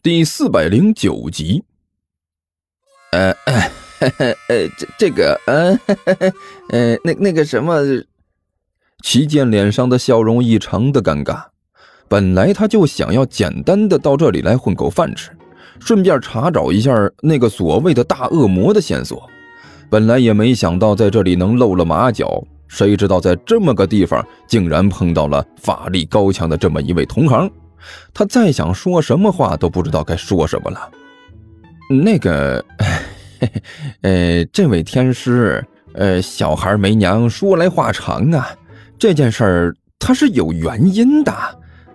第四百零九集。呃呃呃，这这个呃呃那那个什么，齐健脸上的笑容异常的尴尬。本来他就想要简单的到这里来混口饭吃，顺便查找一下那个所谓的大恶魔的线索。本来也没想到在这里能露了马脚，谁知道在这么个地方竟然碰到了法力高强的这么一位同行。他再想说什么话都不知道该说什么了。那个，呃，这位天师，呃，小孩没娘，说来话长啊。这件事儿他是有原因的，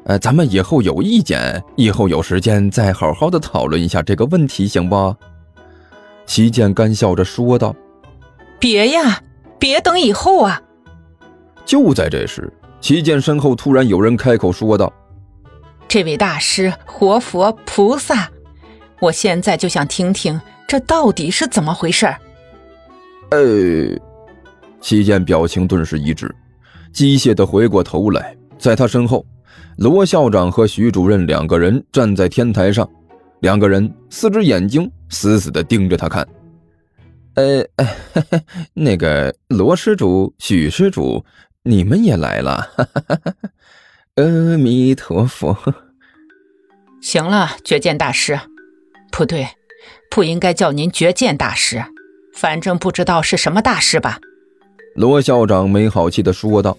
呃，咱们以后有意见，以后有时间再好好的讨论一下这个问题，行不？齐健干笑着说道：“别呀，别等以后啊！”就在这时，齐健身后突然有人开口说道。这位大师，活佛菩萨，我现在就想听听这到底是怎么回事。呃，齐健表情顿时一滞，机械的回过头来，在他身后，罗校长和徐主任两个人站在天台上，两个人四只眼睛死死的盯着他看。呃，那个罗施主、许施主，你们也来了。阿弥陀佛。行了，绝剑大师，不对，不应该叫您绝剑大师，反正不知道是什么大师吧？罗校长没好气的说道：“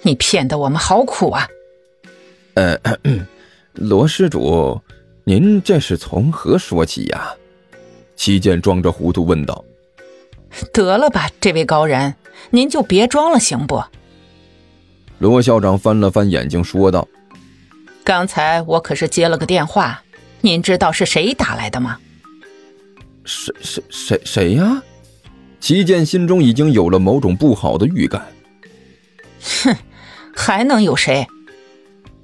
你骗得我们好苦啊！”呃，罗施主，您这是从何说起呀？齐剑装着糊涂问道。得了吧，这位高人，您就别装了，行不？罗校长翻了翻眼睛，说道：“刚才我可是接了个电话，您知道是谁打来的吗？”“谁谁谁谁呀？”齐健心中已经有了某种不好的预感。“哼，还能有谁？”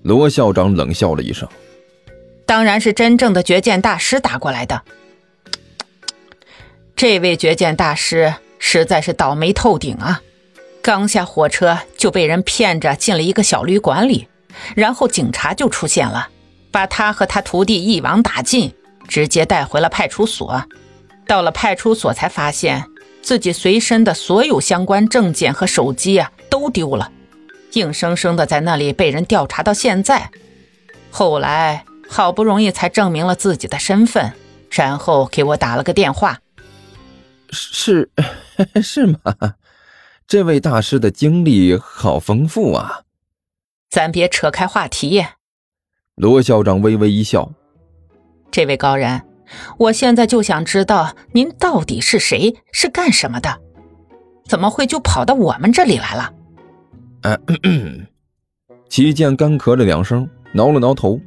罗校长冷笑了一声，“当然是真正的绝剑大师打过来的。这位绝剑大师实在是倒霉透顶啊！”刚下火车就被人骗着进了一个小旅馆里，然后警察就出现了，把他和他徒弟一网打尽，直接带回了派出所。到了派出所才发现自己随身的所有相关证件和手机啊都丢了，硬生生的在那里被人调查到现在。后来好不容易才证明了自己的身份，然后给我打了个电话。是 是吗？这位大师的经历好丰富啊！咱别扯开话题。罗校长微微一笑：“这位高人，我现在就想知道您到底是谁，是干什么的？怎么会就跑到我们这里来了？”嗯，齐健干咳了两声，挠了挠头：“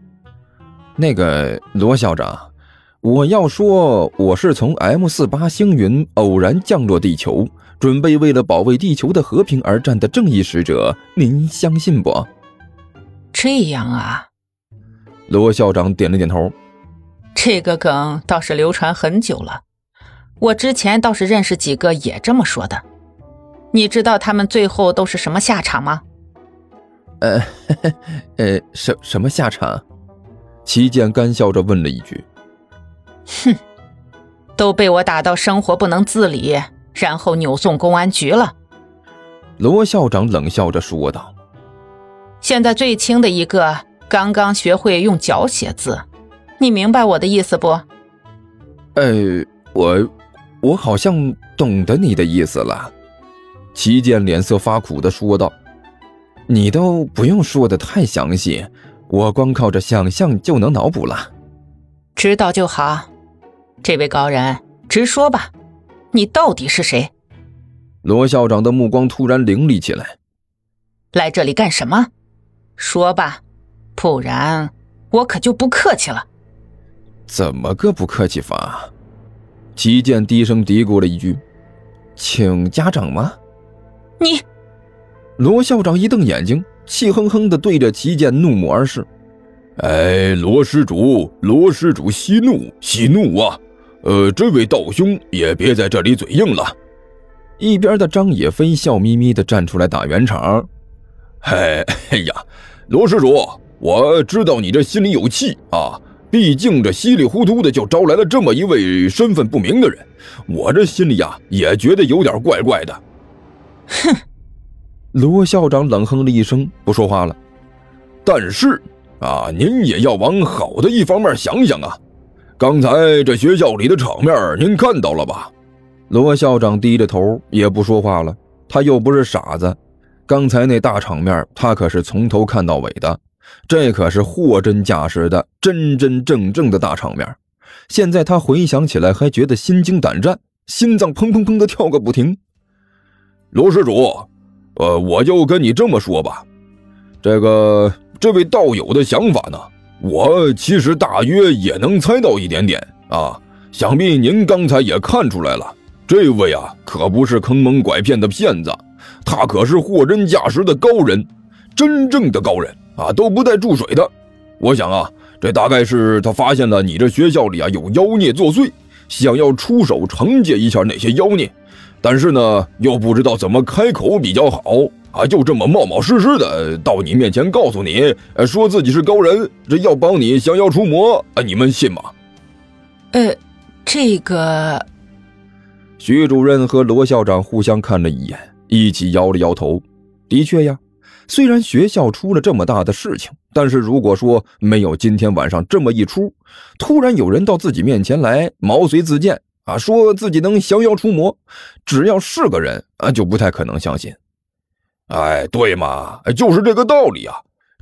那个罗校长，我要说，我是从 M 四八星云偶然降落地球。”准备为了保卫地球的和平而战的正义使者，您相信不？这样啊，罗校长点了点头。这个梗倒是流传很久了，我之前倒是认识几个也这么说的。你知道他们最后都是什么下场吗？呃，呃，什什么下场？齐健干笑着问了一句。哼，都被我打到生活不能自理。然后扭送公安局了。罗校长冷笑着说道：“现在最轻的一个刚刚学会用脚写字，你明白我的意思不？”“呃，我，我好像懂得你的意思了。”齐健脸色发苦的说道：“你都不用说的太详细，我光靠着想象就能脑补了。”“知道就好，这位高人，直说吧。”你到底是谁？罗校长的目光突然凌厉起来。来这里干什么？说吧，不然我可就不客气了。怎么个不客气法？齐健低声嘀咕了一句：“请家长吗？”你，罗校长一瞪眼睛，气哼哼的对着齐健怒目而视。哎，罗施主，罗施主息怒，息怒啊！呃，这位道兄也别在这里嘴硬了。一边的张野飞笑眯眯的站出来打圆场。嘿，哎呀，罗施主，我知道你这心里有气啊，毕竟这稀里糊涂的就招来了这么一位身份不明的人，我这心里呀也觉得有点怪怪的。哼！罗校长冷哼了一声，不说话了。但是啊，您也要往好的一方面想想啊。刚才这学校里的场面，您看到了吧？罗校长低着头，也不说话了。他又不是傻子，刚才那大场面，他可是从头看到尾的。这可是货真价实的、真真正正的大场面。现在他回想起来，还觉得心惊胆战，心脏砰砰砰的跳个不停。罗施主，呃，我就跟你这么说吧，这个这位道友的想法呢，我其实大约也能猜到一点点啊。想必您刚才也看出来了，这位啊，可不是坑蒙拐骗的骗子，他可是货真价实的高人，真正的高人。啊，都不带注水的。我想啊，这大概是他发现了你这学校里啊有妖孽作祟，想要出手惩戒一下那些妖孽，但是呢，又不知道怎么开口比较好啊，就这么冒冒失失的到你面前告诉你，说自己是高人，这要帮你降妖除魔，啊，你们信吗？呃，这个，徐主任和罗校长互相看了一眼，一起摇了摇头。的确呀。虽然学校出了这么大的事情，但是如果说没有今天晚上这么一出，突然有人到自己面前来毛遂自荐啊，说自己能降妖除魔，只要是个人啊，就不太可能相信。哎，对嘛，就是这个道理啊。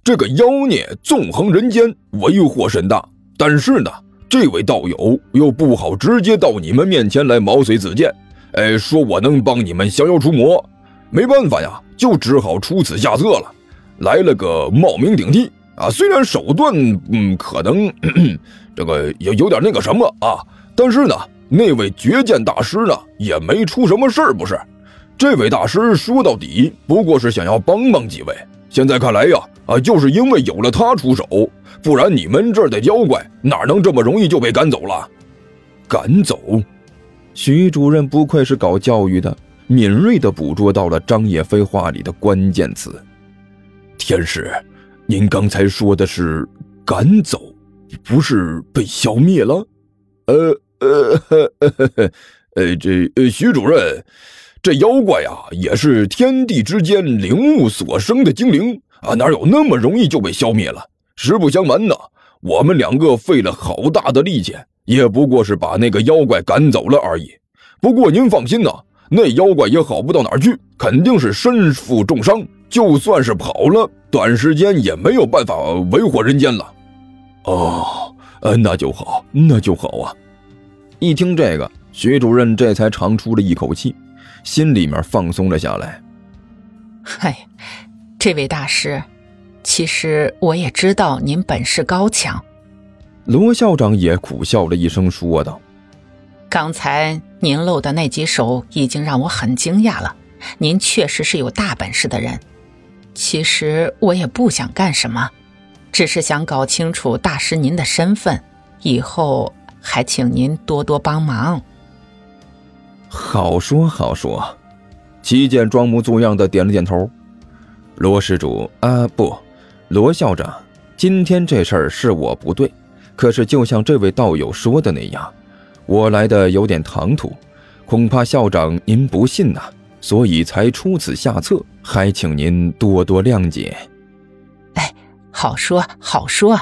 这个妖孽纵横人间，为祸甚大。但是呢，这位道友又不好直接到你们面前来毛遂自荐，哎，说我能帮你们降妖除魔。没办法呀，就只好出此下策了，来了个冒名顶替啊！虽然手段嗯可能 这个有有点那个什么啊，但是呢，那位绝剑大师呢也没出什么事儿，不是？这位大师说到底不过是想要帮帮几位。现在看来呀，啊，就是因为有了他出手，不然你们这儿的妖怪哪能这么容易就被赶走了？赶走？徐主任不愧是搞教育的。敏锐地捕捉到了张叶飞话里的关键词：“天使，您刚才说的是赶走，不是被消灭了？呃呃呵呵呵呃，这呃徐主任，这妖怪啊，也是天地之间灵物所生的精灵啊，哪有那么容易就被消灭了？实不相瞒呢，我们两个费了好大的力气，也不过是把那个妖怪赶走了而已。不过您放心呐。”那妖怪也好不到哪儿去，肯定是身负重伤，就算是跑了，短时间也没有办法为祸人间了。哦，呃，那就好，那就好啊！一听这个，徐主任这才长出了一口气，心里面放松了下来。嗨，这位大师，其实我也知道您本事高强。罗校长也苦笑了一声，说道。刚才您露的那几手已经让我很惊讶了，您确实是有大本事的人。其实我也不想干什么，只是想搞清楚大师您的身份，以后还请您多多帮忙。好说好说，齐剑装模作样的点了点头。罗施主啊，不，罗校长，今天这事儿是我不对，可是就像这位道友说的那样。我来的有点唐突，恐怕校长您不信呐，所以才出此下策，还请您多多谅解。哎，好说好说。